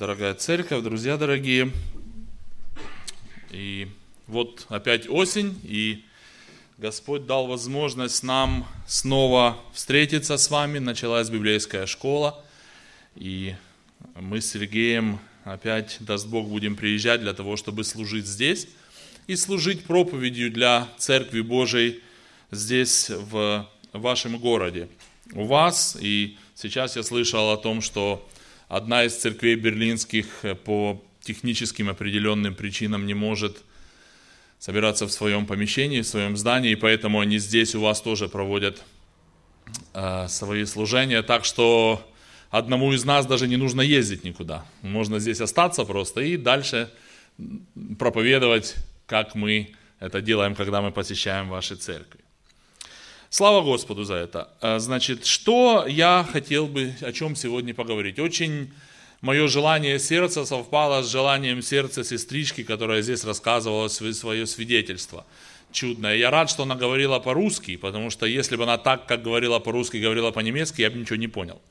Дорогая церковь, друзья дорогие, и вот опять осень, и Господь дал возможность нам снова встретиться с вами. Началась библейская школа, и мы с Сергеем опять, даст Бог, будем приезжать для того, чтобы служить здесь и служить проповедью для Церкви Божией здесь, в вашем городе. У вас, и сейчас я слышал о том, что одна из церквей берлинских по техническим определенным причинам не может собираться в своем помещении, в своем здании, и поэтому они здесь у вас тоже проводят э, свои служения. Так что одному из нас даже не нужно ездить никуда. Можно здесь остаться просто и дальше проповедовать, как мы это делаем, когда мы посещаем ваши церкви. Слава Господу за это. Э, значит, что я хотел бы, о чем сегодня поговорить? Очень мое желание сердца совпало с желанием сердца сестрички, которая здесь рассказывала свое свидетельство. Чудное. Я рад, что она говорила по-русски, потому что если бы она так, как говорила по-русски, говорила по-немецки, я бы ничего не понял.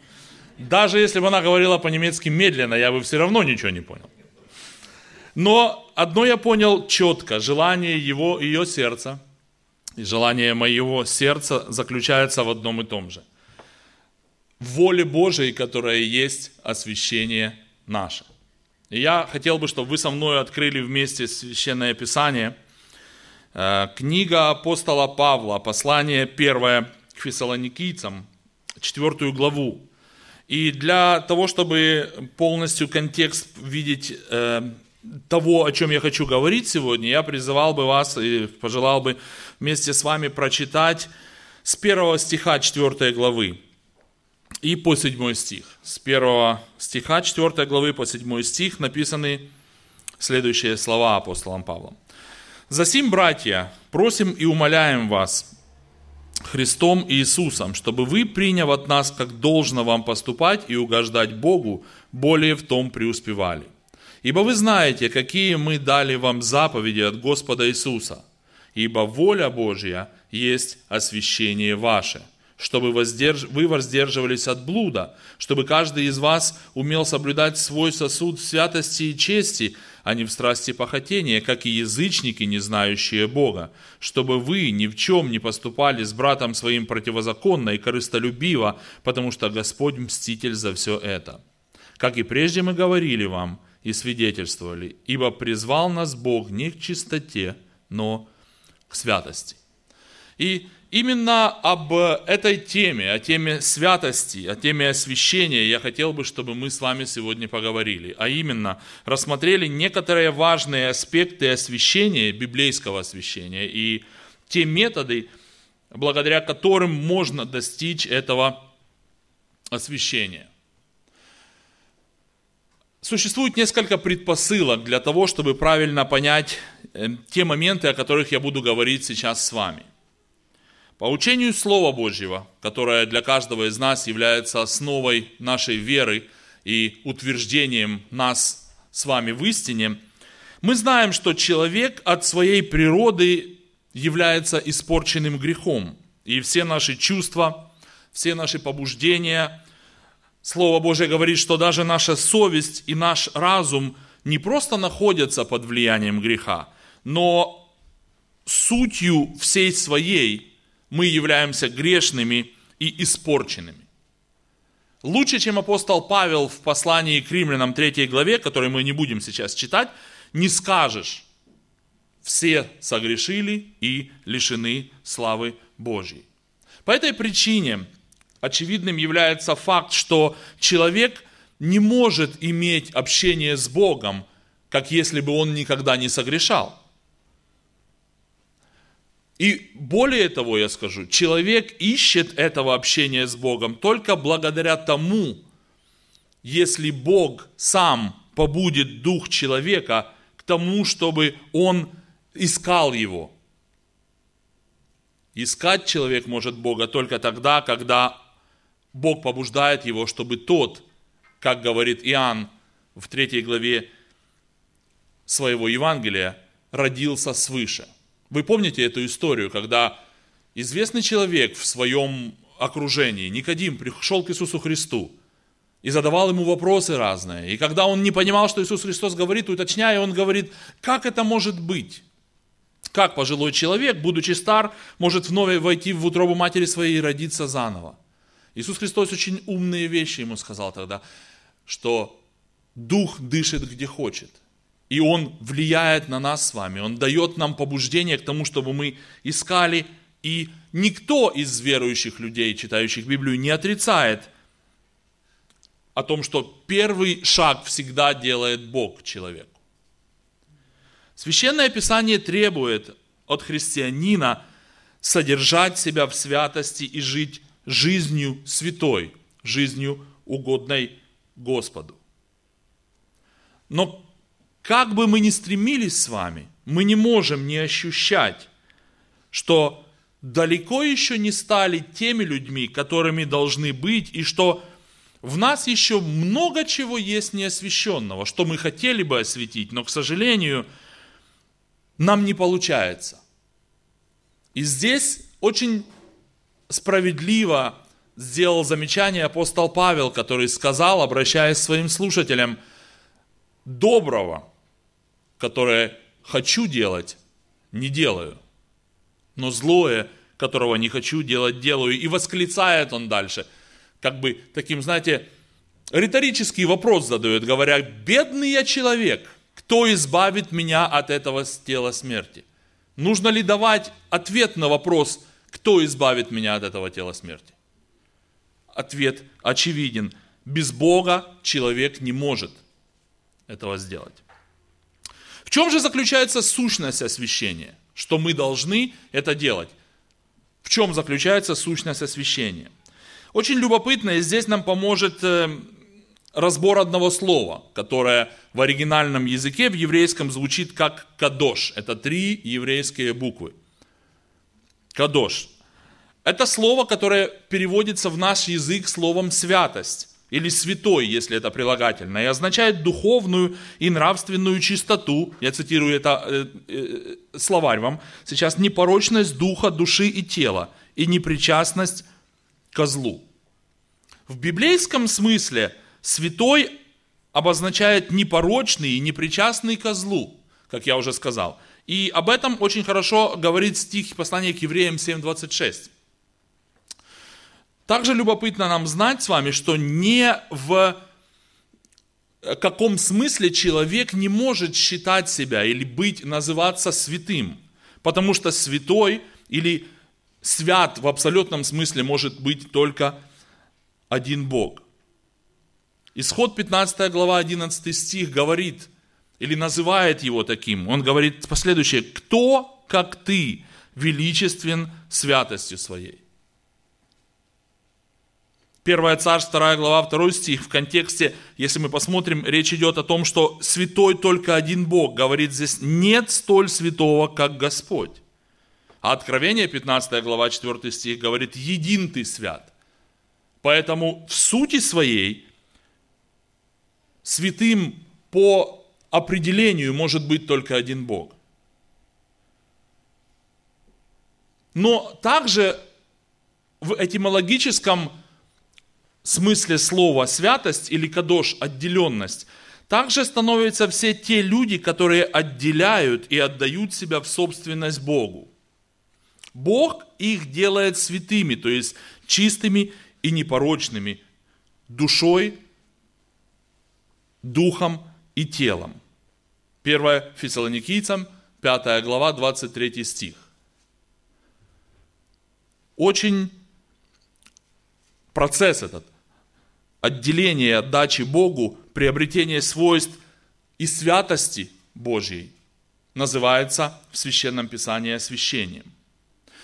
Даже если бы она говорила по-немецки медленно, я бы все равно ничего не понял. Но одно я понял четко, желание его, ее сердца, и желание моего сердца заключается в одном и том же – в воле Божией, которая есть освящение наше. И я хотел бы, чтобы вы со мной открыли вместе Священное Писание. Э, книга апостола Павла, послание первое к фессалоникийцам, четвертую главу. И для того, чтобы полностью контекст видеть э, того, о чем я хочу говорить сегодня, я призывал бы вас и пожелал бы вместе с вами прочитать с первого стиха 4 главы и по 7 стих. С 1 стиха 4 главы по 7 стих написаны следующие слова апостолом Павлом. «Засим, братья, просим и умоляем вас Христом Иисусом, чтобы вы, приняв от нас, как должно вам поступать и угождать Богу, более в том преуспевали. Ибо вы знаете, какие мы дали вам заповеди от Господа Иисуса. Ибо воля Божья есть освящение ваше» чтобы воздерж... вы воздерживались от блуда, чтобы каждый из вас умел соблюдать свой сосуд святости и чести, а не в страсти похотения, как и язычники, не знающие Бога, чтобы вы ни в чем не поступали с братом своим противозаконно и корыстолюбиво, потому что Господь мститель за все это. Как и прежде мы говорили вам и свидетельствовали, ибо призвал нас Бог не к чистоте, но к святости. И Именно об этой теме, о теме святости, о теме освящения я хотел бы, чтобы мы с вами сегодня поговорили. А именно, рассмотрели некоторые важные аспекты освящения, библейского освящения, и те методы, благодаря которым можно достичь этого освящения. Существует несколько предпосылок для того, чтобы правильно понять э, те моменты, о которых я буду говорить сейчас с вами – по учению Слова Божьего, которое для каждого из нас является основой нашей веры и утверждением нас с вами в истине, мы знаем, что человек от своей природы является испорченным грехом. И все наши чувства, все наши побуждения, Слово Божье говорит, что даже наша совесть и наш разум не просто находятся под влиянием греха, но сутью всей своей мы являемся грешными и испорченными. Лучше, чем апостол Павел в послании к римлянам 3 главе, который мы не будем сейчас читать, не скажешь, все согрешили и лишены славы Божьей. По этой причине очевидным является факт, что человек не может иметь общение с Богом, как если бы он никогда не согрешал. И более того, я скажу, человек ищет этого общения с Богом только благодаря тому, если Бог сам побудет дух человека к тому, чтобы он искал его. Искать человек может Бога только тогда, когда Бог побуждает его, чтобы тот, как говорит Иоанн в третьей главе своего Евангелия, родился свыше – вы помните эту историю, когда известный человек в своем окружении, Никодим, пришел к Иисусу Христу и задавал ему вопросы разные. И когда он не понимал, что Иисус Христос говорит, уточняя, он говорит, как это может быть? Как пожилой человек, будучи стар, может вновь войти в утробу матери своей и родиться заново? Иисус Христос очень умные вещи ему сказал тогда, что Дух дышит где хочет. И Он влияет на нас с вами. Он дает нам побуждение к тому, чтобы мы искали. И никто из верующих людей, читающих Библию, не отрицает о том, что первый шаг всегда делает Бог человеку. Священное Писание требует от христианина содержать себя в святости и жить жизнью святой, жизнью угодной Господу. Но как бы мы ни стремились с вами, мы не можем не ощущать, что далеко еще не стали теми людьми, которыми должны быть, и что в нас еще много чего есть неосвященного, что мы хотели бы осветить, но, к сожалению, нам не получается. И здесь очень справедливо сделал замечание апостол Павел, который сказал, обращаясь к своим слушателям, доброго, которое хочу делать, не делаю, но злое, которого не хочу делать, делаю. И восклицает он дальше, как бы таким, знаете, риторический вопрос задает, говоря, бедный я человек – кто избавит меня от этого тела смерти? Нужно ли давать ответ на вопрос, кто избавит меня от этого тела смерти? Ответ очевиден. Без Бога человек не может этого сделать. В чем же заключается сущность освящения? Что мы должны это делать? В чем заключается сущность освящения? Очень любопытно, и здесь нам поможет э, разбор одного слова, которое в оригинальном языке, в еврейском звучит как «кадош». Это три еврейские буквы. «Кадош». Это слово, которое переводится в наш язык словом «святость» или «святой», если это прилагательное, и означает духовную и нравственную чистоту, я цитирую это э, э, словарь вам, сейчас непорочность духа, души и тела, и непричастность к злу. В библейском смысле – Святой обозначает непорочный и непричастный ко злу, как я уже сказал. И об этом очень хорошо говорит стих послания к евреям 7.26. Также любопытно нам знать с вами, что не в каком смысле человек не может считать себя или быть, называться святым. Потому что святой или свят в абсолютном смысле может быть только один Бог – Исход 15 глава 11 стих говорит, или называет его таким. Он говорит последующее, кто, как ты, величествен святостью своей. Первая царь, вторая глава, второй стих. В контексте, если мы посмотрим, речь идет о том, что святой только один Бог. Говорит здесь, нет столь святого, как Господь. А Откровение, 15 глава, 4 стих, говорит, един ты свят. Поэтому в сути своей святым по определению может быть только один Бог. Но также в этимологическом смысле слова святость или кадош, отделенность, также становятся все те люди, которые отделяют и отдают себя в собственность Богу. Бог их делает святыми, то есть чистыми и непорочными, душой, духом и телом. 1 Фессалоникийцам, 5 глава, 23 стих. Очень процесс этот, отделение, отдачи Богу, приобретение свойств и святости Божьей называется в Священном Писании освящением.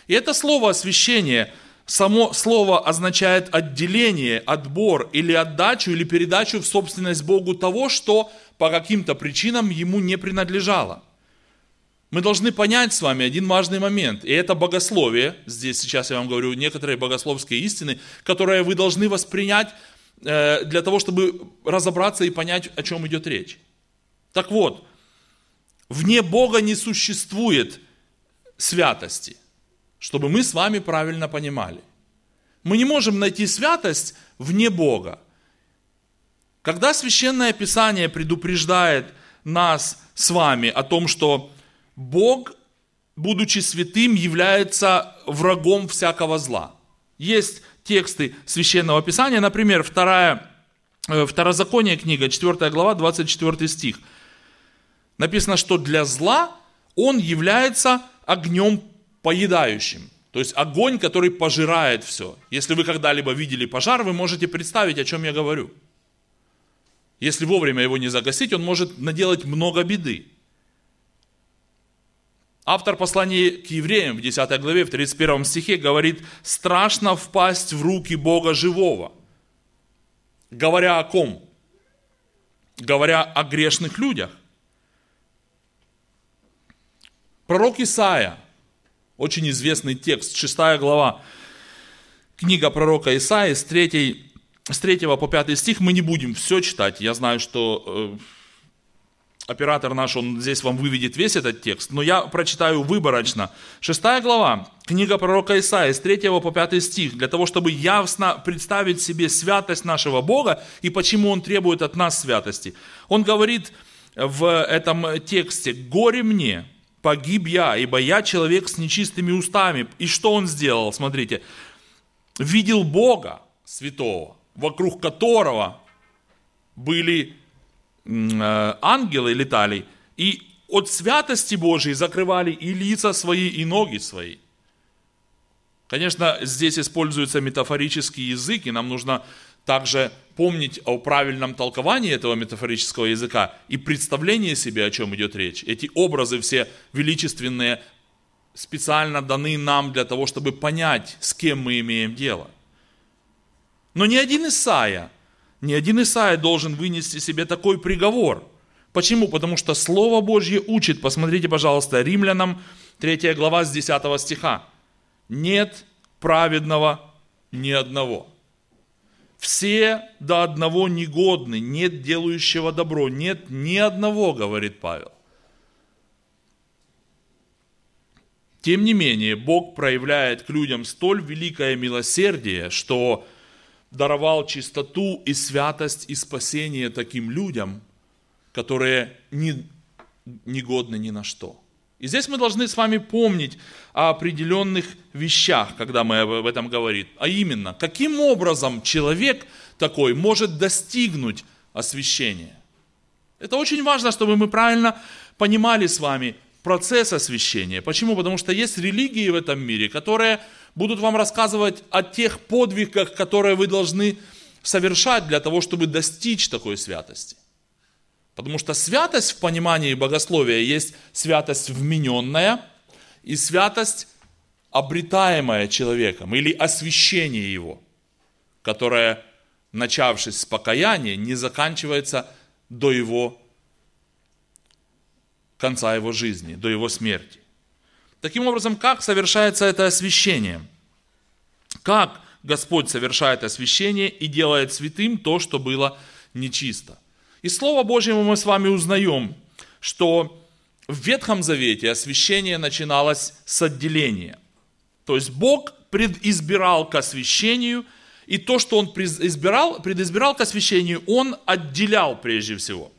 И это слово освящение – Само слово означает отделение, отбор или отдачу или передачу в собственность Богу того, что по каким-то причинам ему не принадлежало. Мы должны понять с вами один важный момент, и это богословие, здесь сейчас я вам говорю некоторые богословские истины, которые вы должны воспринять э, для того, чтобы разобраться и понять, о чем идет речь. Так вот, вне Бога не существует святости – чтобы мы с вами правильно понимали. Мы не можем найти святость вне Бога. Когда Священное Писание предупреждает нас с вами о том, что Бог, будучи святым, является врагом всякого зла. Есть тексты Священного Писания, например, вторая, э, Второзаконие книга, 4 глава, 24 стих. Написано, что для зла он является огнем поедающим. То есть огонь, который пожирает все. Если вы когда-либо видели пожар, вы можете представить, о чем я говорю. Если вовремя его не загасить, он может наделать много беды. Автор послания к евреям в 10 главе, в 31 стихе говорит, страшно впасть в руки Бога живого. Говоря о ком? Говоря о грешных людях. Пророк Исаия, очень известный текст, 6 глава, книга пророка Исаии с 3 с 3 по 5 стих мы не будем все читать. Я знаю, что э, оператор наш, он здесь вам выведет весь этот текст, но я прочитаю выборочно. Шестая глава, книга пророка Исаия, с 3 по 5 стих, для того, чтобы ясно представить себе святость нашего Бога и почему Он требует от нас святости. Он говорит в этом тексте, «Горе мне, погиб я, ибо я человек с нечистыми устами». И что Он сделал? Смотрите, «Видел Бога святого, вокруг которого были э, ангелы летали, и от святости Божией закрывали и лица свои, и ноги свои. Конечно, здесь используется метафорический язык, и нам нужно также помнить о правильном толковании этого метафорического языка и представлении себе, о чем идет речь. Эти образы все величественные специально даны нам для того, чтобы понять, с кем мы имеем дело. Но ни один Исаия, ни один Исаия должен вынести себе такой приговор. Почему? Потому что Слово Божье учит, посмотрите, пожалуйста, Римлянам 3 глава с 10 стиха. Нет праведного ни одного. Все до одного негодны, нет делающего добро, нет ни одного, говорит Павел. Тем не менее, Бог проявляет к людям столь великое милосердие, что даровал чистоту и святость и спасение таким людям, которые не, не годны ни на что. И здесь мы должны с вами помнить о определенных вещах, когда мы об этом говорим. А именно, каким образом человек такой может достигнуть освящения. Это очень важно, чтобы мы правильно понимали с вами процесс освящения. Почему? Потому что есть религии в этом мире, которые будут вам рассказывать о тех подвигах, которые вы должны совершать для того, чтобы достичь такой святости. Потому что святость в понимании богословия есть святость вмененная и святость, обретаемая человеком, или освящение его, которое, начавшись с покаяния, не заканчивается до его конца его жизни, до его смерти. Таким образом, как совершается это освящение? Как Господь совершает освящение и делает святым то, что было нечисто? Из Слова Божьего мы с вами узнаем, что в Ветхом Завете освящение начиналось с отделения. То есть Бог предизбирал к освящению, и то, что Он предизбирал, предизбирал к освящению, Он отделял прежде всего.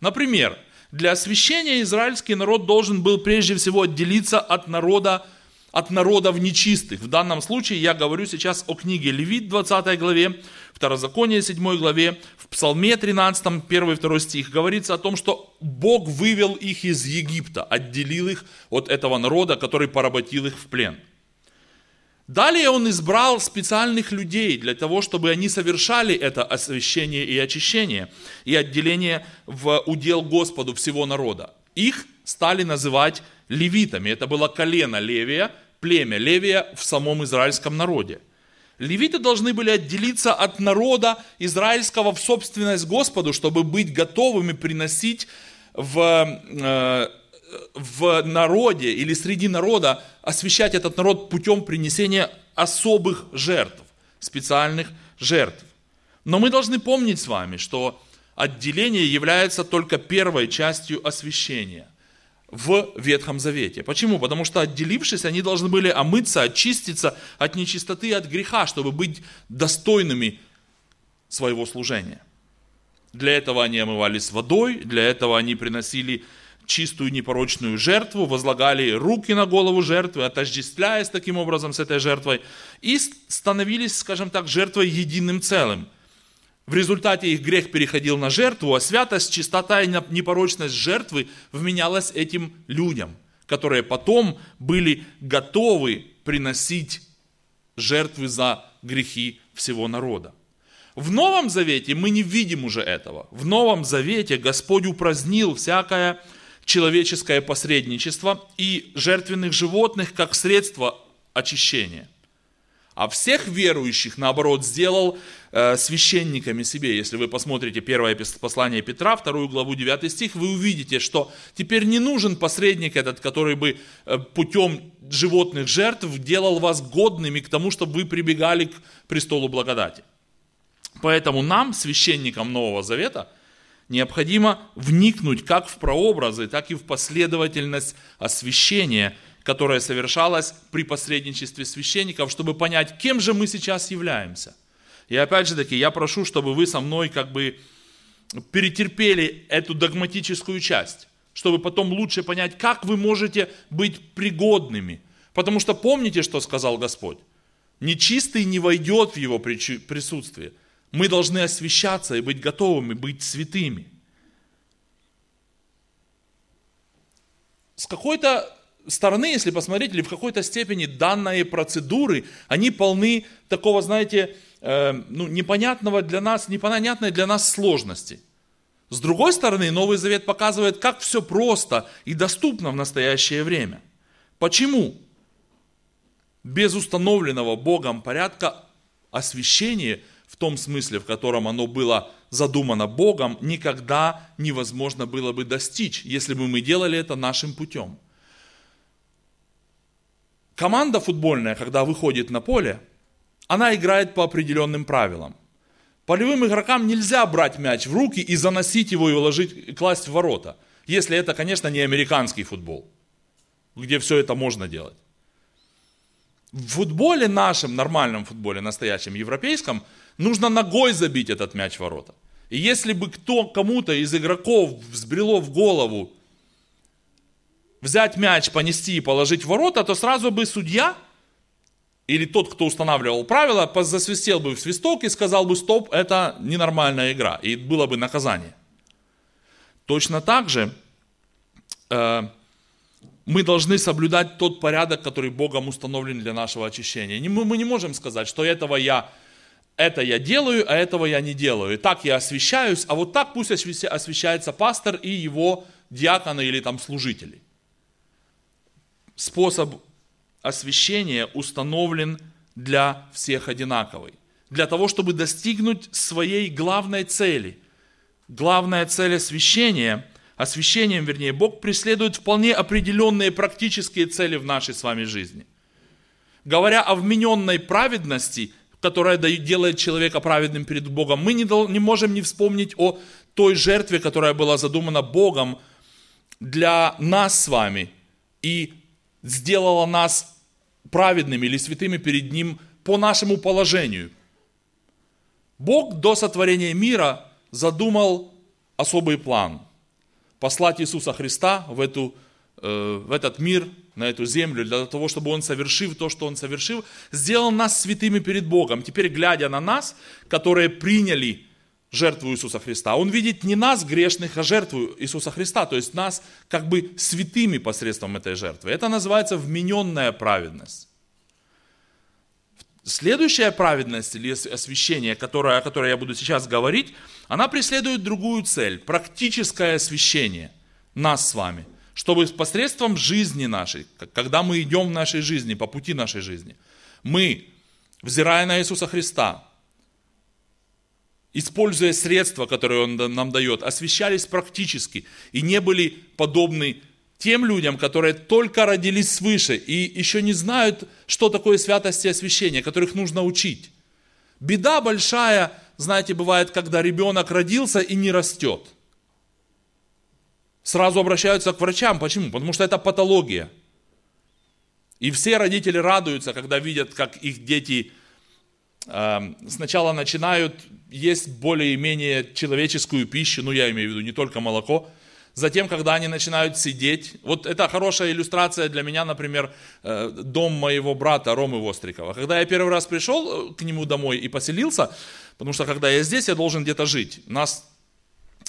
Например, для освящения израильский народ должен был прежде всего отделиться от народа, от народов нечистых. В данном случае я говорю сейчас о книге Левит, 20 главе, Второзаконие, 7 главе, в Псалме 13, 1 и 2 стих говорится о том, что Бог вывел их из Египта, отделил их от этого народа, который поработил их в плен – Далее он избрал специальных людей для того, чтобы они совершали это освящение и очищение, и отделение в удел Господу всего народа. Их стали называть левитами. Это было колено Левия, племя Левия в самом израильском народе. Левиты должны были отделиться от народа израильского в собственность Господу, чтобы быть готовыми приносить в э, в народе или среди народа освещать этот народ путем принесения особых жертв, специальных жертв. Но мы должны помнить с вами, что отделение является только первой частью освящения в Ветхом Завете. Почему? Потому что отделившись, они должны были омыться, очиститься от нечистоты и от греха, чтобы быть достойными своего служения. Для этого они омывались водой, для этого они приносили чистую непорочную жертву, возлагали руки на голову жертвы, отождествляясь таким образом с этой жертвой, и становились, скажем так, жертвой единым целым. В результате их грех переходил на жертву, а святость, чистота и непорочность жертвы вменялась этим людям, которые потом были готовы приносить жертвы за грехи всего народа. В Новом Завете мы не видим уже этого. В Новом Завете Господь упразднил всякое человеческое посредничество и жертвенных животных как средство очищения. А всех верующих, наоборот, сделал э, священниками себе. Если вы посмотрите первое послание Петра, вторую главу, 9 стих, вы увидите, что теперь не нужен посредник этот, который бы э, путем животных жертв делал вас годными к тому, чтобы вы прибегали к престолу благодати. Поэтому нам, священникам Нового Завета, необходимо вникнуть как в прообразы, так и в последовательность освящения – которое совершалось при посредничестве священников, чтобы понять, кем же мы сейчас являемся. И опять же таки, я прошу, чтобы вы со мной как бы перетерпели эту догматическую часть, чтобы потом лучше понять, как вы можете быть пригодными. Потому что помните, что сказал Господь? Нечистый не войдет в его присутствие. Мы должны освящаться и быть готовыми, быть святыми. С какой-то стороны, если посмотреть, или в какой-то степени данные процедуры, они полны такого, знаете, э, ну, непонятного для нас, непонятной для нас сложности. С другой стороны, Новый Завет показывает, как все просто и доступно в настоящее время. Почему? Без установленного Богом порядка освящение в том смысле, в котором оно было задумано Богом, никогда невозможно было бы достичь, если бы мы делали это нашим путем. Команда футбольная, когда выходит на поле, она играет по определенным правилам. Полевым игрокам нельзя брать мяч в руки и заносить его и уложить, класть в ворота. Если это, конечно, не американский футбол, где все это можно делать. В футболе нашем, нормальном футболе, настоящем, европейском, нужно ногой забить этот мяч в ворота. И если бы кто, кому-то из игроков взбрело в голову взять мяч, понести и положить в ворота, то сразу бы судья или тот, кто устанавливал правила, засвистел бы в свисток и сказал бы, стоп, это ненормальная игра, и было бы наказание. Точно так же э, мы должны соблюдать тот порядок, который Богом установлен для нашего очищения. Мы, мы не можем сказать, что этого я, это я делаю, а этого я не делаю. И так я освящаюсь, а вот так пусть освящается пастор и его диаконы или там служители способ освящения установлен для всех одинаковый. Для того, чтобы достигнуть своей главной цели. Главная цель освящения, освящением, вернее, Бог преследует вполне определенные практические цели в нашей с вами жизни. Говоря о вмененной праведности, которая делает человека праведным перед Богом, мы не, не можем не вспомнить о той жертве, которая была задумана Богом для нас с вами. И сделала нас праведными или святыми перед Ним по нашему положению. Бог до сотворения мира задумал особый план. Послать Иисуса Христа в, эту, э, в этот мир, на эту землю, для того, чтобы Он, совершив то, что Он совершил, сделал нас святыми перед Богом. Теперь, глядя на нас, которые приняли жертву Иисуса Христа. Он видит не нас, грешных, а жертву Иисуса Христа, то есть нас как бы святыми посредством этой жертвы. Это называется вмененная праведность. Следующая праведность или освящение, которое, о которой я буду сейчас говорить, она преследует другую цель, практическое освящение нас с вами, чтобы посредством жизни нашей, когда мы идем в нашей жизни, по пути нашей жизни, мы, взирая на Иисуса Христа, используя средства, которые Он нам дает, освещались практически и не были подобны тем людям, которые только родились свыше и еще не знают, что такое святость и освящение, которых нужно учить. Беда большая, знаете, бывает, когда ребенок родился и не растет. Сразу обращаются к врачам. Почему? Потому что это патология. И все родители радуются, когда видят, как их дети сначала начинают есть более-менее человеческую пищу, ну я имею в виду не только молоко, Затем, когда они начинают сидеть, вот это хорошая иллюстрация для меня, например, э, дом моего брата Ромы Вострикова. Когда я первый раз пришел э, к нему домой и поселился, потому что когда я здесь, я должен где-то жить. Нас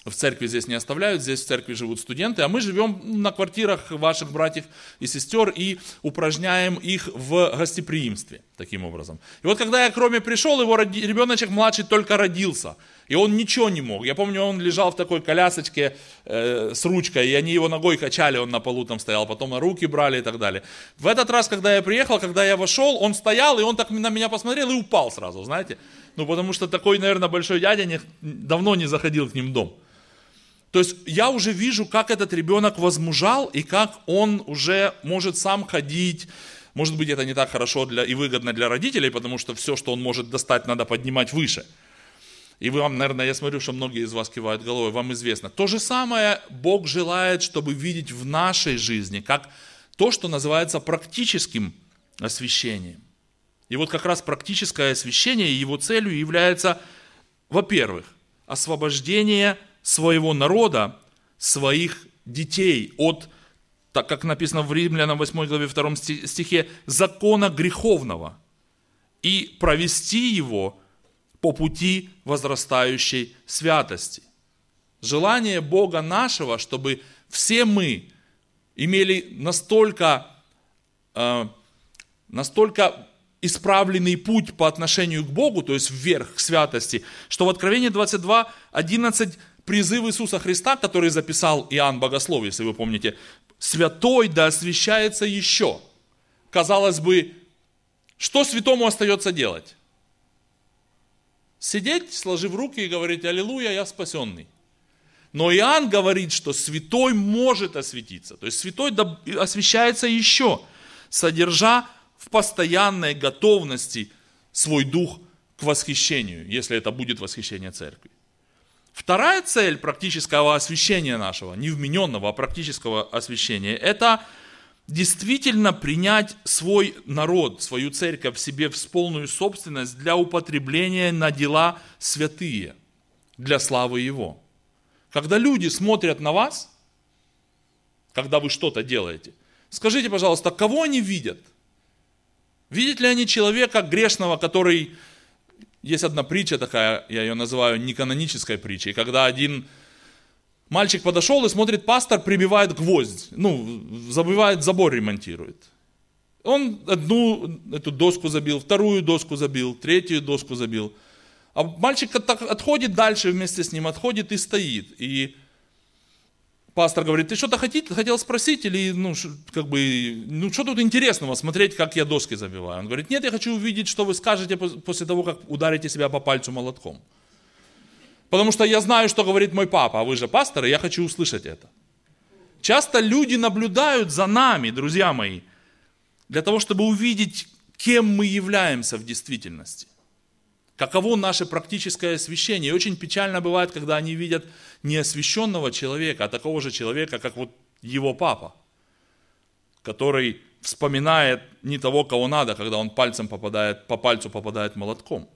в церкви здесь не оставляют, здесь в церкви живут студенты, а мы живем на квартирах ваших братьев и сестер и упражняем их в гостеприимстве таким образом. И вот когда я к Роме пришел, его ребеночек младший только родился, и он ничего не мог. Я помню, он лежал в такой колясочке э, с ручкой, и они его ногой качали, он на полу там стоял, потом на руки брали и так далее. В этот раз, когда я приехал, когда я вошел, он стоял, и он так на меня посмотрел и упал сразу, знаете. Ну, потому что такой, наверное, большой дядя не, давно не заходил к ним в дом. То есть я уже вижу, как этот ребенок возмужал и как он уже может сам ходить. Может быть, это не так хорошо для, и выгодно для родителей, потому что все, что он может достать, надо поднимать выше. И вам, наверное, я смотрю, что многие из вас кивают головой, вам известно. То же самое Бог желает, чтобы видеть в нашей жизни, как то, что называется практическим освящением. И вот как раз практическое освящение, его целью является, во-первых, освобождение своего народа, своих детей от, так как написано в Римлянам 8 главе 2 стихе, закона греховного и провести его по пути возрастающей святости. Желание Бога нашего, чтобы все мы имели настолько, э, настолько исправленный путь по отношению к Богу, то есть вверх к святости, что в Откровении 22, 11 призыв Иисуса Христа, который записал Иоанн Богослов, если вы помните, святой да освящается еще. Казалось бы, что святому остается делать? Сидеть, сложив руки и говорить, аллилуйя, я спасенный. Но Иоанн говорит, что святой может осветиться. То есть святой освящается еще, содержа в постоянной готовности свой дух к восхищению, если это будет восхищение церкви. Вторая цель практического освящения нашего, не вмененного, а практического освящения, это действительно принять свой народ, свою церковь себе в полную собственность для употребления на дела святые, для славы Его. Когда люди смотрят на вас, когда вы что-то делаете, скажите, пожалуйста, кого они видят? Видят ли они человека грешного, который есть одна притча такая, я ее называю неканонической притчей, когда один мальчик подошел и смотрит, пастор прибивает гвоздь, ну, забывает, забор ремонтирует. Он одну эту доску забил, вторую доску забил, третью доску забил. А мальчик отходит дальше вместе с ним, отходит и стоит. И пастор говорит, ты что-то хотел, хотел спросить или, ну, как бы, ну, что тут интересного смотреть, как я доски забиваю? Он говорит, нет, я хочу увидеть, что вы скажете после того, как ударите себя по пальцу молотком. Потому что я знаю, что говорит мой папа, а вы же пастор, и я хочу услышать это. Часто люди наблюдают за нами, друзья мои, для того, чтобы увидеть, кем мы являемся в действительности. Каково наше практическое освящение. И очень печально бывает, когда они видят не освященного человека, а такого же человека, как вот его папа, который вспоминает не того, кого надо, когда он пальцем попадает, по пальцу попадает молотком.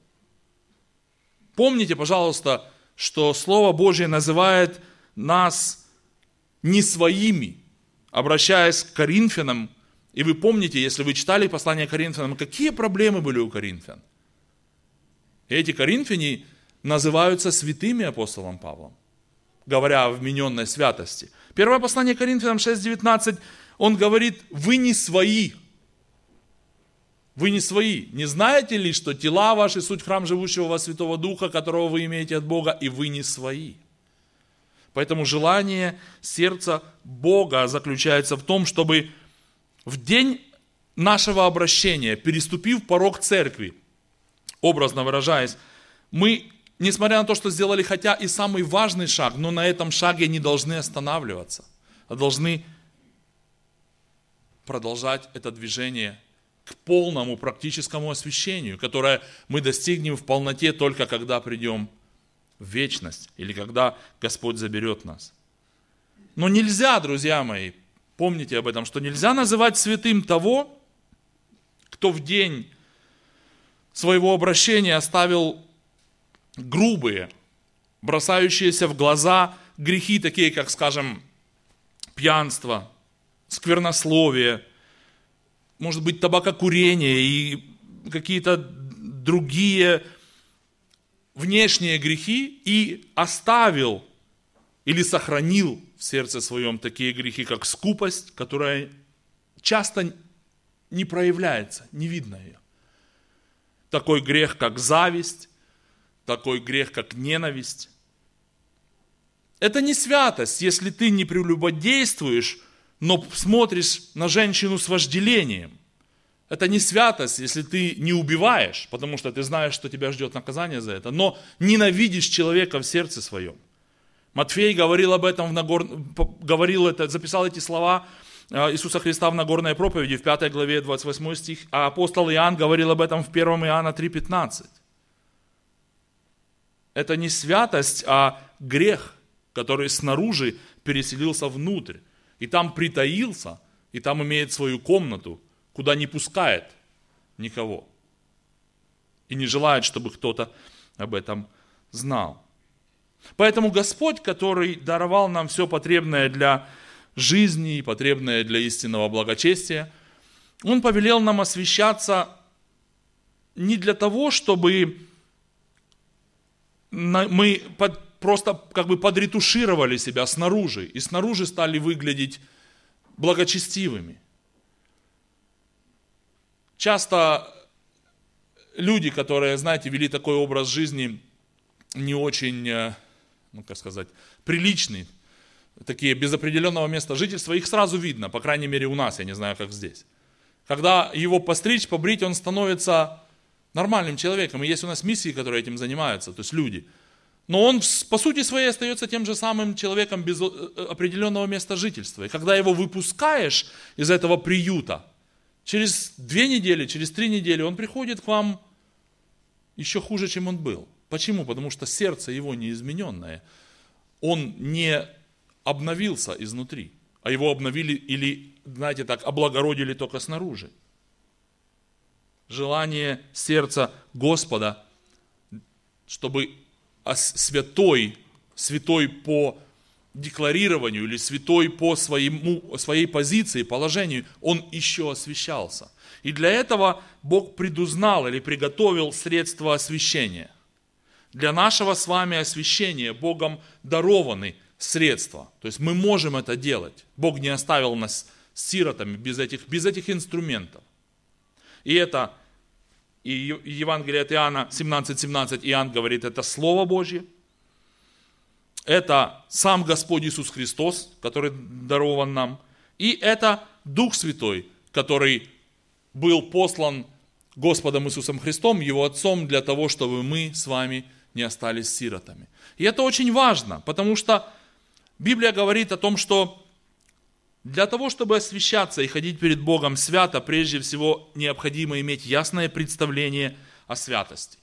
Помните, пожалуйста, что Слово Божье называет нас не своими, обращаясь к Коринфянам, и вы помните, если вы читали послание Коринфянам, какие проблемы были у Коринфян – эти коринфяне называются святыми апостолом Павлом, говоря о вмененной святости. Первое послание Коринфянам 6.19, он говорит, вы не свои. Вы не свои. Не знаете ли, что тела ваши суть храм живущего во Святого Духа, которого вы имеете от Бога, и вы не свои. Поэтому желание сердца Бога заключается в том, чтобы в день нашего обращения, переступив порог церкви, образно выражаясь, мы, несмотря на то, что сделали хотя и самый важный шаг, но на этом шаге не должны останавливаться, а должны продолжать это движение к полному практическому освящению, которое мы достигнем в полноте только когда придем в вечность или когда Господь заберет нас. Но нельзя, друзья мои, помните об этом, что нельзя называть святым того, кто в день своего обращения оставил грубые, бросающиеся в глаза грехи, такие как, скажем, пьянство, сквернословие, может быть, табакокурение и какие-то другие внешние грехи и оставил или сохранил в сердце своем такие грехи, как скупость, которая часто не проявляется, не видно ее. Такой грех, как зависть, такой грех, как ненависть. Это не святость, если ты не прелюбодействуешь, но смотришь на женщину с вожделением. Это не святость, если ты не убиваешь, потому что ты знаешь, что тебя ждет наказание за это, но ненавидишь человека в сердце своем. Матфей говорил об этом, в Нагор... говорил это, записал эти слова Иисуса Христа в Нагорной проповеди в 5 главе 28 стих, а апостол Иоанн говорил об этом в 1 Иоанна 3,15. Это не святость, а грех, который снаружи переселился внутрь, и там притаился, и там имеет свою комнату, куда не пускает никого. И не желает, чтобы кто-то об этом знал. Поэтому Господь, который даровал нам все потребное для жизни и потребное для истинного благочестия, Он повелел нам освящаться не для того, чтобы мы просто как бы подретушировали себя снаружи и снаружи стали выглядеть благочестивыми – Часто люди, которые, знаете, вели такой образ жизни не очень, э, ну как сказать, приличный, такие без определенного места жительства, их сразу видно, по крайней мере у нас, я не знаю, как здесь. Когда его постричь, побрить, он становится нормальным человеком. И есть у нас миссии, которые этим занимаются, то есть люди. Но он по сути своей остается тем же самым человеком без э, определенного места жительства. И когда его выпускаешь из этого приюта, Через две недели, через три недели он приходит к вам еще хуже, чем он был. Почему? Потому что сердце его неизмененное. Он не обновился изнутри, а его обновили или, знаете так, облагородили только снаружи. Желание сердца Господа, чтобы святой, святой по декларированию или святой по своему, своей позиции, положению, он еще освящался. И для этого Бог предузнал или приготовил средства освящения. Для нашего с вами освящения Богом дарованы средства. То есть мы можем это делать. Бог не оставил нас сиротами без этих, без этих инструментов. И это и Евангелие от Иоанна 17.17 17, Иоанн говорит, это Слово Божье – это сам Господь Иисус Христос, который дарован нам, и это Дух Святой, который был послан Господом Иисусом Христом, Его Отцом, для того, чтобы мы с вами не остались сиротами. И это очень важно, потому что Библия говорит о том, что для того, чтобы освящаться и ходить перед Богом свято, прежде всего необходимо иметь ясное представление о святости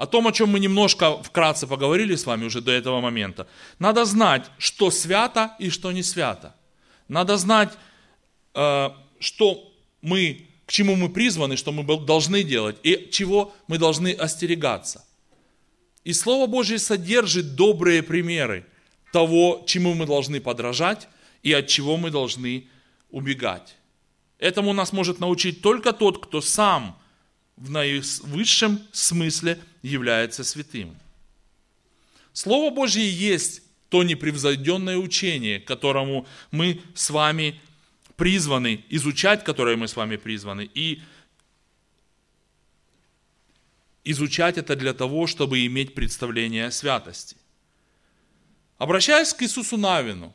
о том, о чем мы немножко вкратце поговорили с вами уже до этого момента. Надо знать, что свято и что не свято. Надо знать, э, что мы, к чему мы призваны, что мы должны делать и чего мы должны остерегаться. И Слово Божье содержит добрые примеры того, чему мы должны подражать и от чего мы должны убегать. Этому нас может научить только тот, кто сам в наивысшем смысле является святым. Слово Божье есть то непревзойденное учение, которому мы с вами призваны, изучать которое мы с вами призваны, и изучать это для того, чтобы иметь представление о святости. Обращаясь к Иисусу Навину,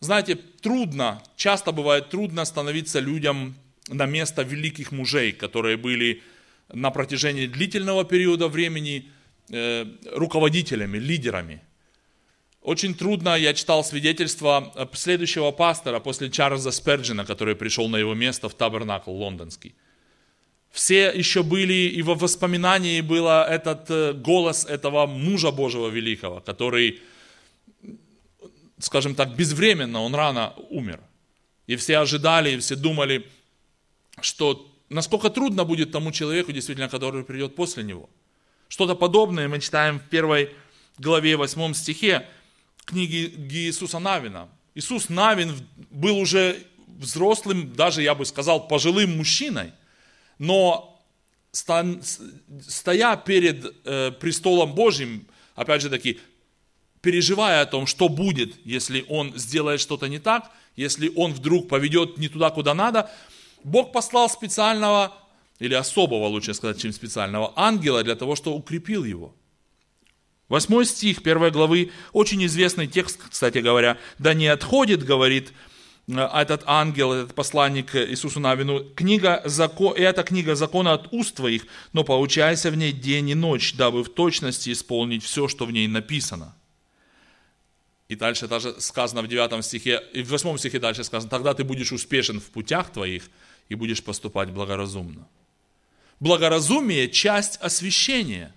знаете, трудно, часто бывает трудно становиться людям на место великих мужей, которые были на протяжении длительного периода времени э, руководителями, лидерами. Очень трудно, я читал свидетельство э, следующего пастора после Чарльза Сперджина, который пришел на его место в табернакл лондонский. Все еще были, и во воспоминании был этот э, голос этого мужа Божьего великого, который, скажем так, безвременно, он рано умер. И все ожидали, и все думали, что насколько трудно будет тому человеку, действительно, который придет после него. Что-то подобное мы читаем в первой главе 8 стихе книги Иисуса Навина. Иисус Навин был уже взрослым, даже я бы сказал, пожилым мужчиной, но стоя перед э, престолом Божьим, опять же таки, переживая о том, что будет, если он сделает что-то не так, если он вдруг поведет не туда, куда надо, Бог послал специального, или особого, лучше сказать, чем специального, ангела для того, чтобы укрепил его. Восьмой стих первой главы, очень известный текст, кстати говоря, «Да не отходит, говорит этот ангел, этот посланник Иисусу Навину, книга, закон, эта книга закона от уст твоих, но поучайся в ней день и ночь, дабы в точности исполнить все, что в ней написано». И дальше даже сказано в 9 стихе, и в 8 стихе дальше сказано, тогда ты будешь успешен в путях твоих и будешь поступать благоразумно. Благоразумие – часть освящения.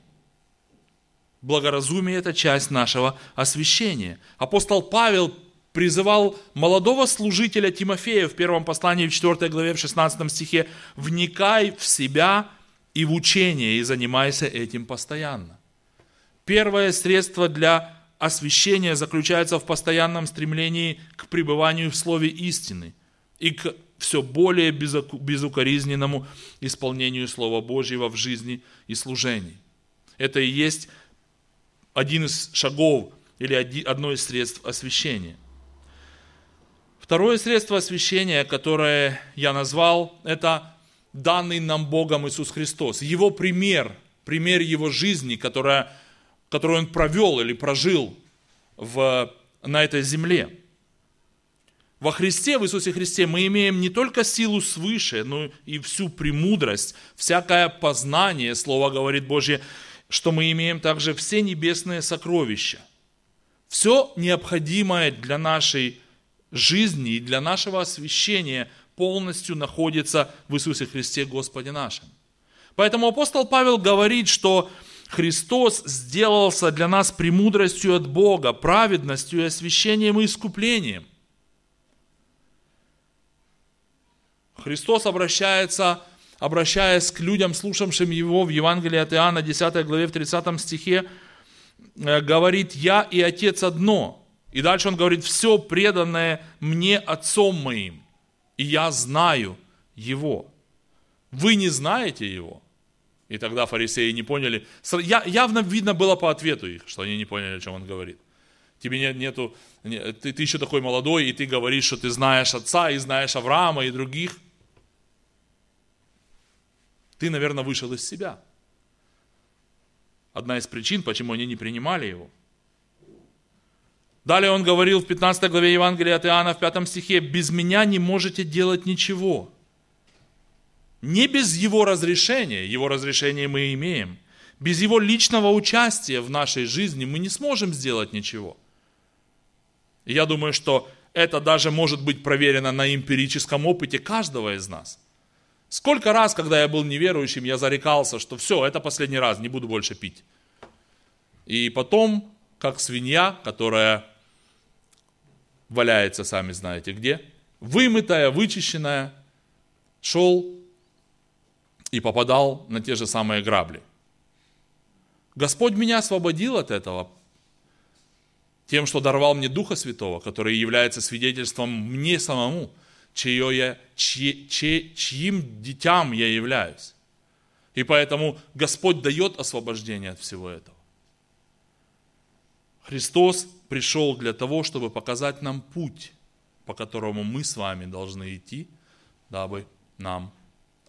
Благоразумие – это часть нашего освящения. Апостол Павел призывал молодого служителя Тимофея в первом послании в 4 главе в 16 стихе «Вникай в себя и в учение, и занимайся этим постоянно». Первое средство для освящение заключается в постоянном стремлении к пребыванию в слове истины и к все более безукоризненному исполнению Слова Божьего в жизни и служении. Это и есть один из шагов или одно из средств освящения. Второе средство освящения, которое я назвал, это данный нам Богом Иисус Христос. Его пример, пример Его жизни, которая которую он провел или прожил в, на этой земле. Во Христе, в Иисусе Христе, мы имеем не только силу свыше, но и всю премудрость, всякое познание, Слово говорит Божье, что мы имеем также все небесные сокровища. Все необходимое для нашей жизни и для нашего освящения полностью находится в Иисусе Христе Господе нашем. Поэтому апостол Павел говорит, что Христос сделался для нас премудростью от Бога, праведностью и освящением и искуплением. Христос обращается, обращаясь к людям, слушавшим Его в Евангелии от Иоанна, 10 главе, в 30 стихе, э, говорит, «Я и Отец одно». И дальше он говорит, «Все преданное мне Отцом моим, и я знаю Его». Вы не знаете Его – и тогда фарисеи не поняли. Явно видно было по ответу их, что они не поняли, о чем он говорит. Тебе нет, нету, ты, ты еще такой молодой, и ты говоришь, что ты знаешь отца, и знаешь Авраама, и других. Ты, наверное, вышел из себя. Одна из причин, почему они не принимали его. Далее он говорил в 15 главе Евангелия от Иоанна в 5 стихе, «Без меня не можете делать ничего». Не без его разрешения, его разрешение мы имеем. Без его личного участия в нашей жизни мы не сможем сделать ничего. Я думаю, что это даже может быть проверено на эмпирическом опыте каждого из нас. Сколько раз, когда я был неверующим, я зарекался, что все, это последний раз, не буду больше пить. И потом, как свинья, которая валяется, сами знаете где, вымытая, вычищенная, шел и попадал на те же самые грабли. Господь меня освободил от этого тем, что даровал мне Духа Святого, который является свидетельством мне самому, чье я, чьи, чьи, чьим детям я являюсь. И поэтому Господь дает освобождение от всего этого. Христос пришел для того, чтобы показать нам путь, по которому мы с вами должны идти, дабы нам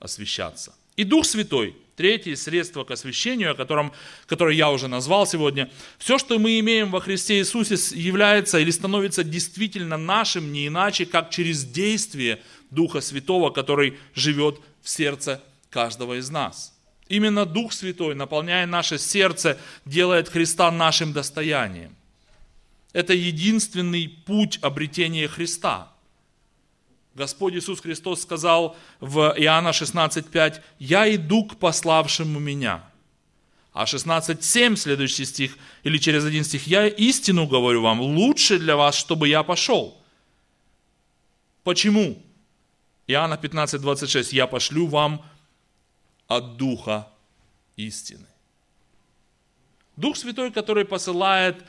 освещаться. И Дух Святой, третье средство к освящению, о котором, которое я уже назвал сегодня, все, что мы имеем во Христе Иисусе, является или становится действительно нашим не иначе, как через действие Духа Святого, который живет в сердце каждого из нас. Именно Дух Святой, наполняя наше сердце, делает Христа нашим достоянием. Это единственный путь обретения Христа – Господь Иисус Христос сказал в Иоанна 16.5, «Я иду к пославшему меня». А 16.7, следующий стих, или через один стих, «Я истину говорю вам, лучше для вас, чтобы я пошел». Почему? Иоанна 15.26, «Я пошлю вам от Духа истины. Дух Святой, который посылает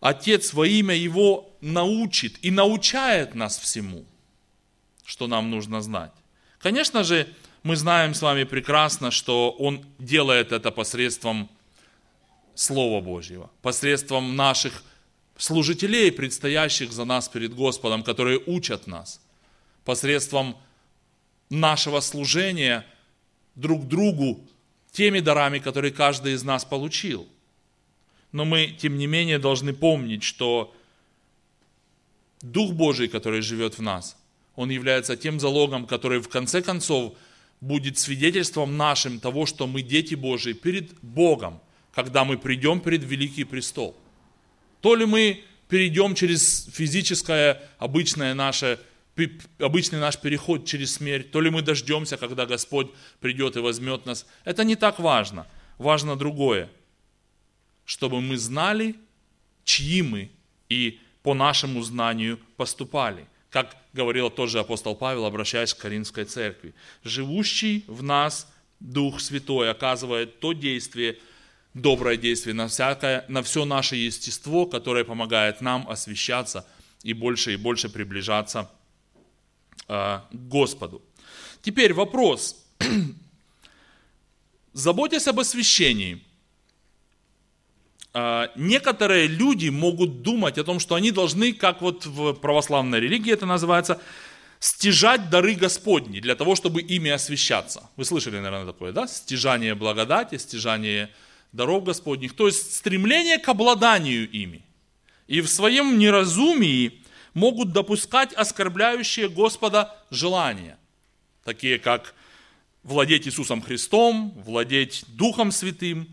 Отец во имя Его, научит и научает нас всему, что нам нужно знать. Конечно же, мы знаем с вами прекрасно, что Он делает это посредством Слова Божьего, посредством наших служителей, предстоящих за нас перед Господом, которые учат нас, посредством нашего служения друг другу теми дарами, которые каждый из нас получил. Но мы, тем не менее, должны помнить, что Дух Божий, который живет в нас, Он является тем залогом, который в конце концов будет свидетельством нашим того, что мы дети Божии перед Богом, когда мы придем перед Великий Престол. То ли мы перейдем через физическое, обычное наше обычный наш переход через смерть, то ли мы дождемся, когда Господь придет и возьмет нас. Это не так важно. Важно другое. Чтобы мы знали, чьи мы, и по нашему знанию поступали. Как говорил тоже апостол Павел, обращаясь к Каринской церкви. Живущий в нас Дух Святой оказывает то действие, доброе действие на, всякое, на все наше естество, которое помогает нам освещаться и больше и больше приближаться к Господу. Теперь вопрос. Заботясь об освящении, некоторые люди могут думать о том, что они должны, как вот в православной религии это называется, стяжать дары Господни для того, чтобы ими освящаться. Вы слышали, наверное, такое, да? Стяжание благодати, стяжание даров Господних, то есть стремление к обладанию ими. И в своем неразумии могут допускать оскорбляющие Господа желания, такие как владеть Иисусом Христом, владеть Духом Святым.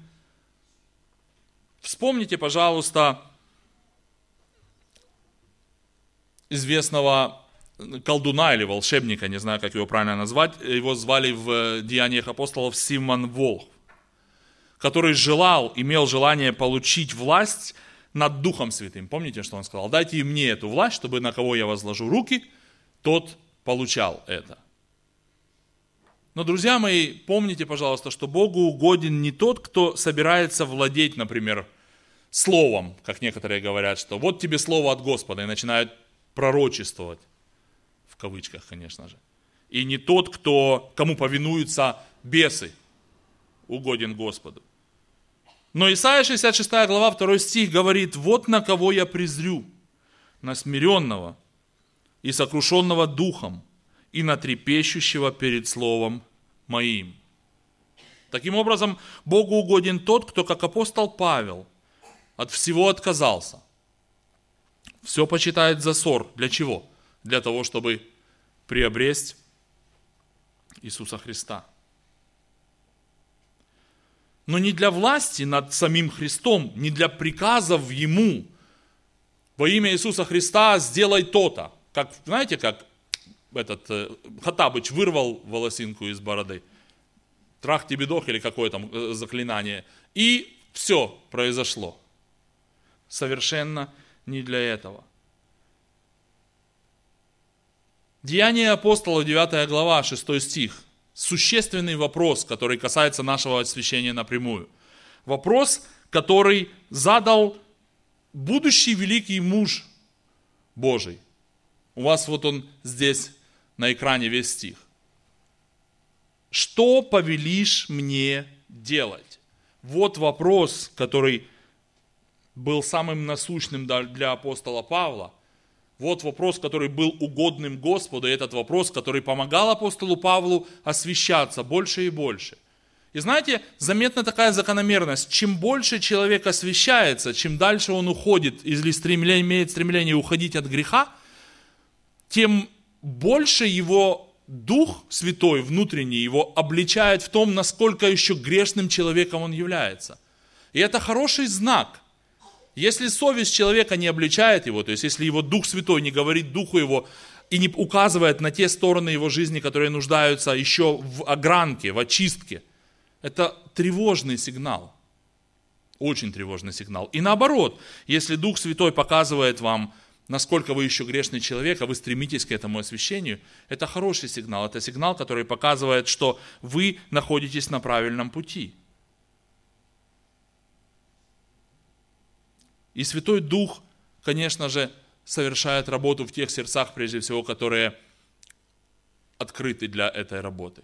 Вспомните, пожалуйста, известного колдуна или волшебника, не знаю, как его правильно назвать, его звали в Деяниях апостолов Симон Волх, который желал, имел желание получить власть над Духом Святым. Помните, что он сказал? Дайте мне эту власть, чтобы на кого я возложу руки, тот получал это. Но, друзья мои, помните, пожалуйста, что Богу угоден не тот, кто собирается владеть, например, словом, как некоторые говорят, что вот тебе слово от Господа, и начинают пророчествовать, в кавычках, конечно же. И не тот, кто, кому повинуются бесы, угоден Господу. Но Исайя 66 глава 2 стих говорит, вот на кого я презрю, на смиренного и сокрушенного духом, и на трепещущего перед словом моим. Таким образом, Богу угоден тот, кто, как апостол Павел, от всего отказался. Все почитает за ссор. Для чего? Для того, чтобы приобрести Иисуса Христа но не для власти над самим Христом, не для приказов Ему. Во имя Иисуса Христа сделай то-то. Как, знаете, как этот э, Хатабыч вырвал волосинку из бороды. Трах тебе дох или какое там э, заклинание. И все произошло. Совершенно не для этого. Деяние апостола, 9 глава, 6 стих существенный вопрос, который касается нашего освящения напрямую. Вопрос, который задал будущий великий муж Божий. У вас вот он здесь на экране весь стих. Что повелишь мне делать? Вот вопрос, который был самым насущным для апостола Павла. Вот вопрос, который был угодным Господу, и этот вопрос, который помогал апостолу Павлу освещаться больше и больше. И знаете, заметна такая закономерность. Чем больше человек освещается, чем дальше он уходит, или стремление, имеет стремление уходить от греха, тем больше его Дух Святой внутренний его обличает в том, насколько еще грешным человеком он является. И это хороший знак – если совесть человека не обличает его, то есть если его Дух Святой не говорит Духу его и не указывает на те стороны его жизни, которые нуждаются еще в огранке, в очистке, это тревожный сигнал. Очень тревожный сигнал. И наоборот, если Дух Святой показывает вам насколько вы еще грешный человек, а вы стремитесь к этому освящению, это хороший сигнал. Это сигнал, который показывает, что вы находитесь на правильном пути. И Святой Дух, конечно же, совершает работу в тех сердцах, прежде всего, которые открыты для этой работы.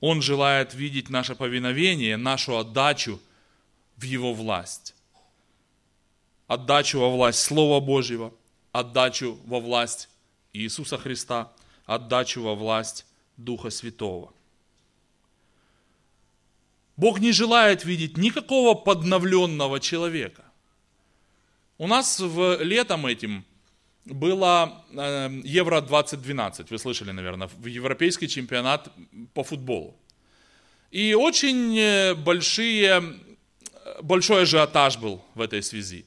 Он желает видеть наше повиновение, нашу отдачу в Его власть. Отдачу во власть Слова Божьего, отдачу во власть Иисуса Христа, отдачу во власть Духа Святого. Бог не желает видеть никакого подновленного человека. У нас в летом этим было э, Евро 2012, вы слышали, наверное, в европейский чемпионат по футболу. И очень э, большие, большой ажиотаж был в этой связи.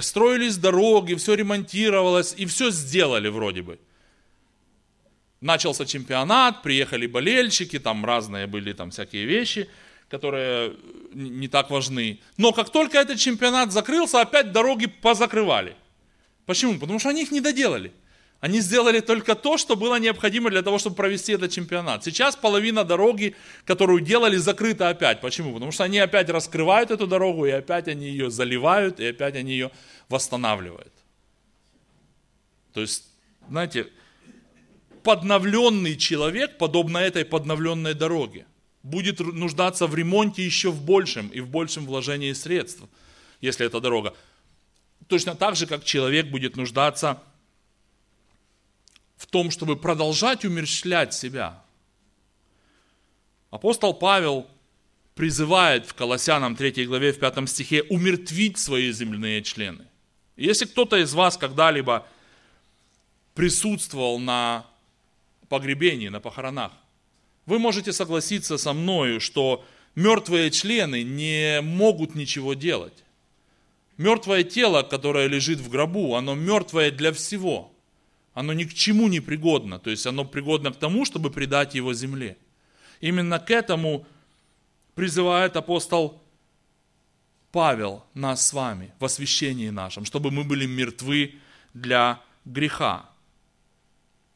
Строились дороги, все ремонтировалось, и все сделали вроде бы. Начался чемпионат, приехали болельщики, там разные были там всякие вещи – которые не так важны. Но как только этот чемпионат закрылся, опять дороги позакрывали. Почему? Потому что они их не доделали. Они сделали только то, что было необходимо для того, чтобы провести этот чемпионат. Сейчас половина дороги, которую делали, закрыта опять. Почему? Потому что они опять раскрывают эту дорогу, и опять они ее заливают, и опять они ее восстанавливают. То есть, знаете, подновленный человек, подобно этой подновленной дороге будет нуждаться в ремонте еще в большем и в большем вложении средств, если это дорога. Точно так же, как человек будет нуждаться в том, чтобы продолжать умерщвлять себя. Апостол Павел призывает в Колоссянам 3 главе в 5 стихе умертвить свои земляные члены. Если кто-то из вас когда-либо присутствовал на погребении, на похоронах, вы можете согласиться со мною, что мертвые члены не могут ничего делать. Мертвое тело, которое лежит в гробу, оно мертвое для всего. Оно ни к чему не пригодно. То есть оно пригодно к тому, чтобы предать его земле. Именно к этому призывает апостол Павел нас с вами в освящении нашем, чтобы мы были мертвы для греха.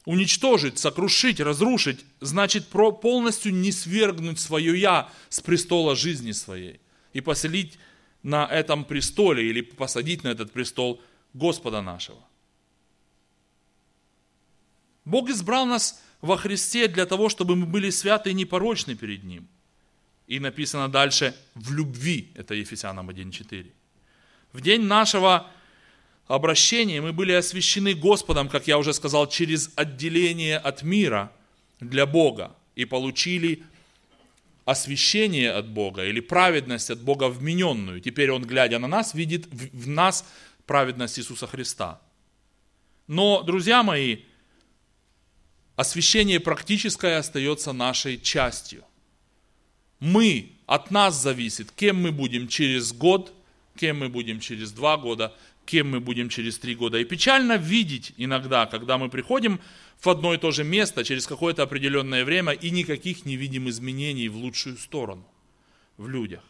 Уничтожить, сокрушить, разрушить, значит полностью не свергнуть свое «я» с престола жизни своей и поселить на этом престоле или посадить на этот престол Господа нашего. Бог избрал нас во Христе для того, чтобы мы были святы и непорочны перед Ним. И написано дальше «в любви», это Ефесянам 1.4. В день нашего обращении мы были освящены Господом, как я уже сказал, через отделение от мира для Бога и получили освящение от Бога или праведность от Бога вмененную. Теперь Он, глядя на нас, видит в нас праведность Иисуса Христа. Но, друзья мои, освящение практическое остается нашей частью. Мы, от нас зависит, кем мы будем через год, кем мы будем через два года, кем мы будем через три года. И печально видеть иногда, когда мы приходим в одно и то же место через какое-то определенное время и никаких не видим изменений в лучшую сторону в людях.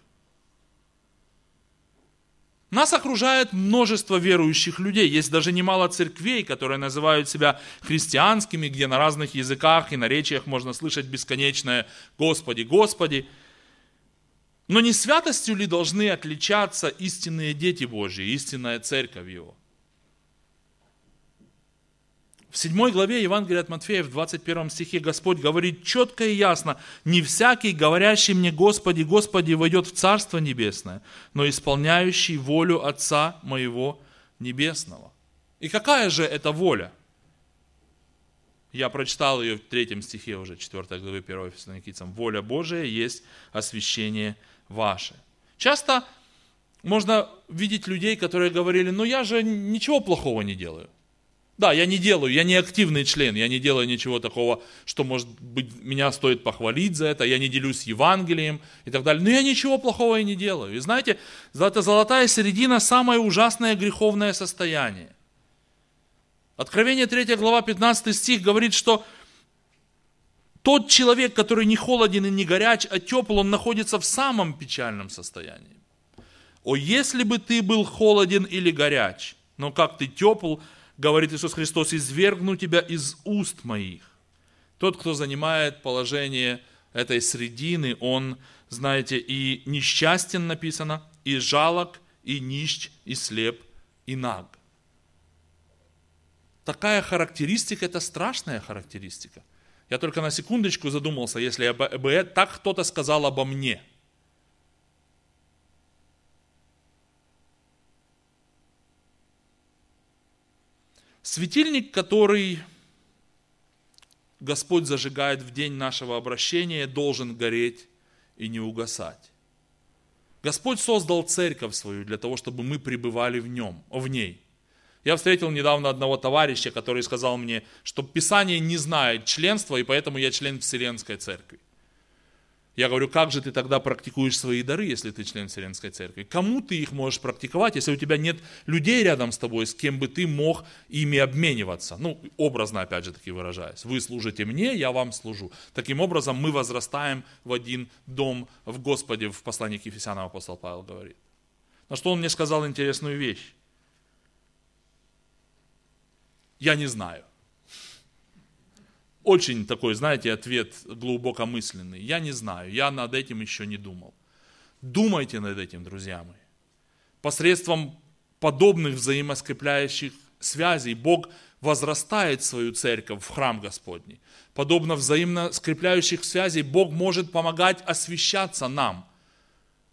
Нас окружает множество верующих людей. Есть даже немало церквей, которые называют себя христианскими, где на разных языках и наречиях можно слышать бесконечное «Господи, Господи». Но не святостью ли должны отличаться истинные дети Божьи, истинная церковь Его? В 7 главе Евангелия от Матфея в 21 стихе Господь говорит четко и ясно, «Не всякий, говорящий мне, Господи, Господи, войдет в Царство Небесное, но исполняющий волю Отца моего Небесного». И какая же это воля? Я прочитал ее в третьем стихе уже, 4 главы 1 Фессалоникийцам. «Воля Божия есть освящение ваше. Часто можно видеть людей, которые говорили, ну я же ничего плохого не делаю. Да, я не делаю, я не активный член, я не делаю ничего такого, что, может быть, меня стоит похвалить за это, я не делюсь Евангелием и так далее. Но я ничего плохого и не делаю. И знаете, это золотая середина – самое ужасное греховное состояние. Откровение 3 глава 15 стих говорит, что тот человек, который не холоден и не горяч, а тепл, он находится в самом печальном состоянии. О, если бы ты был холоден или горяч, Но как ты тепл, говорит Иисус Христос, извергну тебя из уст моих. Тот, кто занимает положение этой средины, он, знаете, и несчастен написано, и жалок, и нищ, и слеп, и наг. Такая характеристика – это страшная характеристика. Я только на секундочку задумался, если бы так кто-то сказал обо мне – Светильник, который Господь зажигает в день нашего обращения, должен гореть и не угасать. Господь создал церковь свою для того, чтобы мы пребывали в нем, в ней. Я встретил недавно одного товарища, который сказал мне, что Писание не знает членства, и поэтому я член Вселенской Церкви. Я говорю, как же ты тогда практикуешь свои дары, если ты член Вселенской Церкви? Кому ты их можешь практиковать, если у тебя нет людей рядом с тобой, с кем бы ты мог ими обмениваться? Ну, образно, опять же таки выражаясь. Вы служите мне, я вам служу. Таким образом, мы возрастаем в один дом в Господе, в послании к Ефесянам апостол Павел говорит. На что он мне сказал интересную вещь. Я не знаю. Очень такой, знаете, ответ глубокомысленный. Я не знаю, я над этим еще не думал. Думайте над этим, друзья мои. Посредством подобных взаимоскрепляющих связей Бог возрастает свою церковь в храм Господний. Подобно взаимно скрепляющих связей Бог может помогать освещаться нам,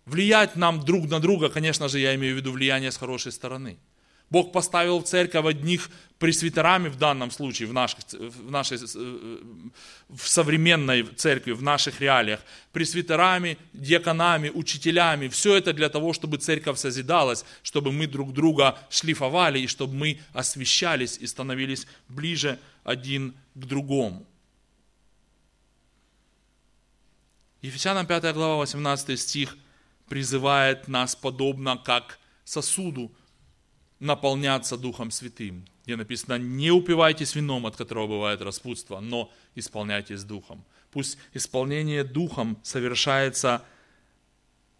влиять нам друг на друга, конечно же, я имею в виду влияние с хорошей стороны – Бог поставил в церковь одних пресвитерами в данном случае, в, наших, в нашей в современной церкви, в наших реалиях, пресвитерами, диаконами, учителями. Все это для того, чтобы церковь созидалась, чтобы мы друг друга шлифовали, и чтобы мы освещались и становились ближе один к другому. Ефесянам 5 глава, 18 стих призывает нас подобно как сосуду, наполняться Духом Святым, где написано, не упивайтесь вином, от которого бывает распутство, но исполняйтесь Духом. Пусть исполнение Духом совершается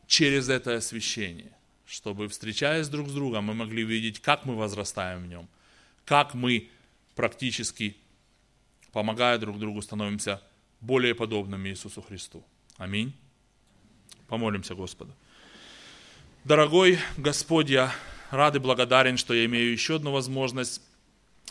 через это освящение, чтобы, встречаясь друг с другом, мы могли видеть, как мы возрастаем в нем, как мы практически, помогая друг другу, становимся более подобными Иисусу Христу. Аминь. Помолимся Господу. Дорогой Господь, я рад и благодарен, что я имею еще одну возможность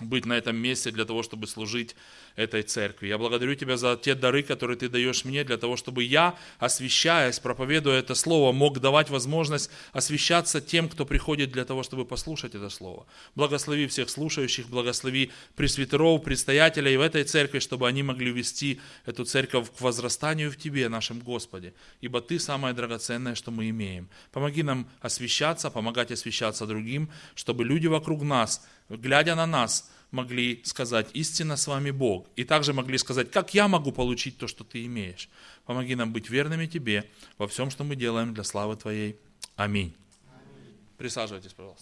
быть на этом месте для того, чтобы служить этой церкви. Я благодарю Тебя за те дары, которые Ты даешь мне, для того, чтобы я, освещаясь, проповедуя это Слово, мог давать возможность освещаться тем, кто приходит для того, чтобы послушать это Слово. Благослови всех слушающих, благослови пресвитеров, предстоятелей в этой церкви, чтобы они могли вести эту церковь к возрастанию в Тебе, нашем Господе, ибо Ты самое драгоценное, что мы имеем. Помоги нам освещаться, помогать освещаться другим, чтобы люди вокруг нас, глядя на нас, могли сказать, истинно с вами Бог. И также могли сказать, как я могу получить то, что ты имеешь. Помоги нам быть верными тебе во всем, что мы делаем для славы Твоей. Аминь. Присаживайтесь, пожалуйста.